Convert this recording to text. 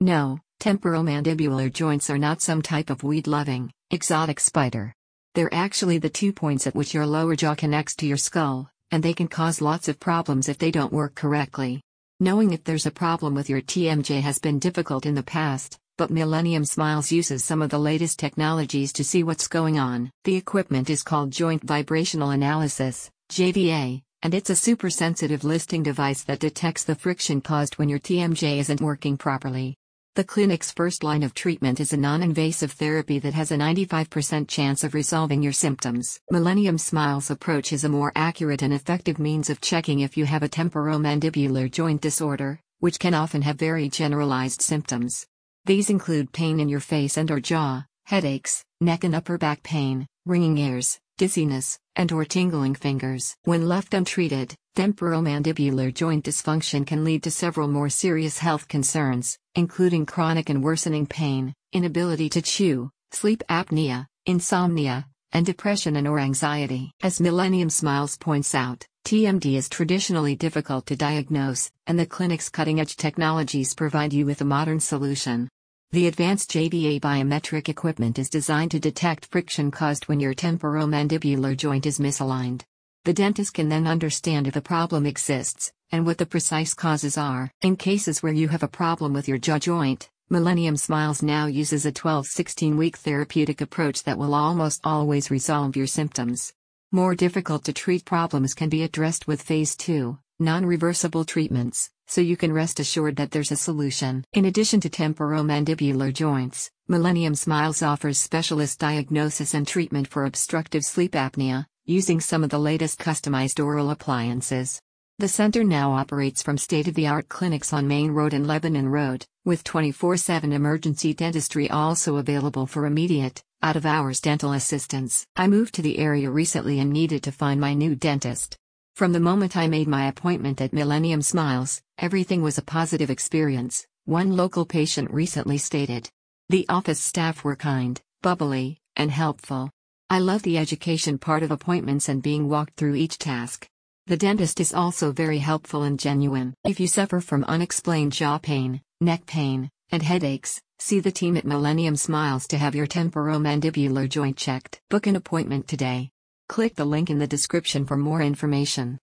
No, temporomandibular joints are not some type of weed loving, exotic spider. They're actually the two points at which your lower jaw connects to your skull, and they can cause lots of problems if they don't work correctly. Knowing if there's a problem with your TMJ has been difficult in the past, but Millennium Smiles uses some of the latest technologies to see what's going on. The equipment is called Joint Vibrational Analysis, JVA, and it's a super sensitive listing device that detects the friction caused when your TMJ isn't working properly. The clinic's first line of treatment is a non invasive therapy that has a 95% chance of resolving your symptoms. Millennium Smiles approach is a more accurate and effective means of checking if you have a temporomandibular joint disorder, which can often have very generalized symptoms. These include pain in your face and or jaw, headaches, neck and upper back pain, ringing ears, dizziness, and or tingling fingers. When left untreated, temporomandibular joint dysfunction can lead to several more serious health concerns, including chronic and worsening pain, inability to chew, sleep apnea, insomnia, and depression and or anxiety. As Millennium Smiles points out, TMD is traditionally difficult to diagnose, and the clinic's cutting-edge technologies provide you with a modern solution. The advanced JVA biometric equipment is designed to detect friction caused when your temporomandibular joint is misaligned. The dentist can then understand if a problem exists, and what the precise causes are. In cases where you have a problem with your jaw joint, Millennium Smiles now uses a 12 16 week therapeutic approach that will almost always resolve your symptoms. More difficult to treat problems can be addressed with Phase 2, non reversible treatments, so you can rest assured that there's a solution. In addition to temporomandibular joints, Millennium Smiles offers specialist diagnosis and treatment for obstructive sleep apnea, using some of the latest customized oral appliances. The center now operates from state of the art clinics on Main Road and Lebanon Road, with 24 7 emergency dentistry also available for immediate, out of hours dental assistance. I moved to the area recently and needed to find my new dentist. From the moment I made my appointment at Millennium Smiles, everything was a positive experience, one local patient recently stated. The office staff were kind, bubbly, and helpful. I love the education part of appointments and being walked through each task. The dentist is also very helpful and genuine. If you suffer from unexplained jaw pain, neck pain, and headaches, see the team at Millennium Smiles to have your temporomandibular joint checked. Book an appointment today. Click the link in the description for more information.